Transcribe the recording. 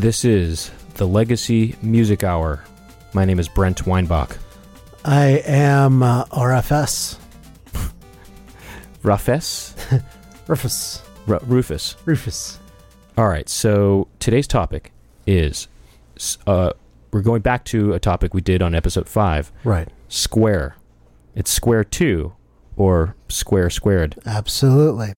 This is the Legacy Music Hour. My name is Brent Weinbach. I am uh, RFS. Rufus? Rufus. R- Rufus. Rufus. All right, so today's topic is uh, we're going back to a topic we did on episode 5 Right. square. It's square 2 or square squared. Absolutely.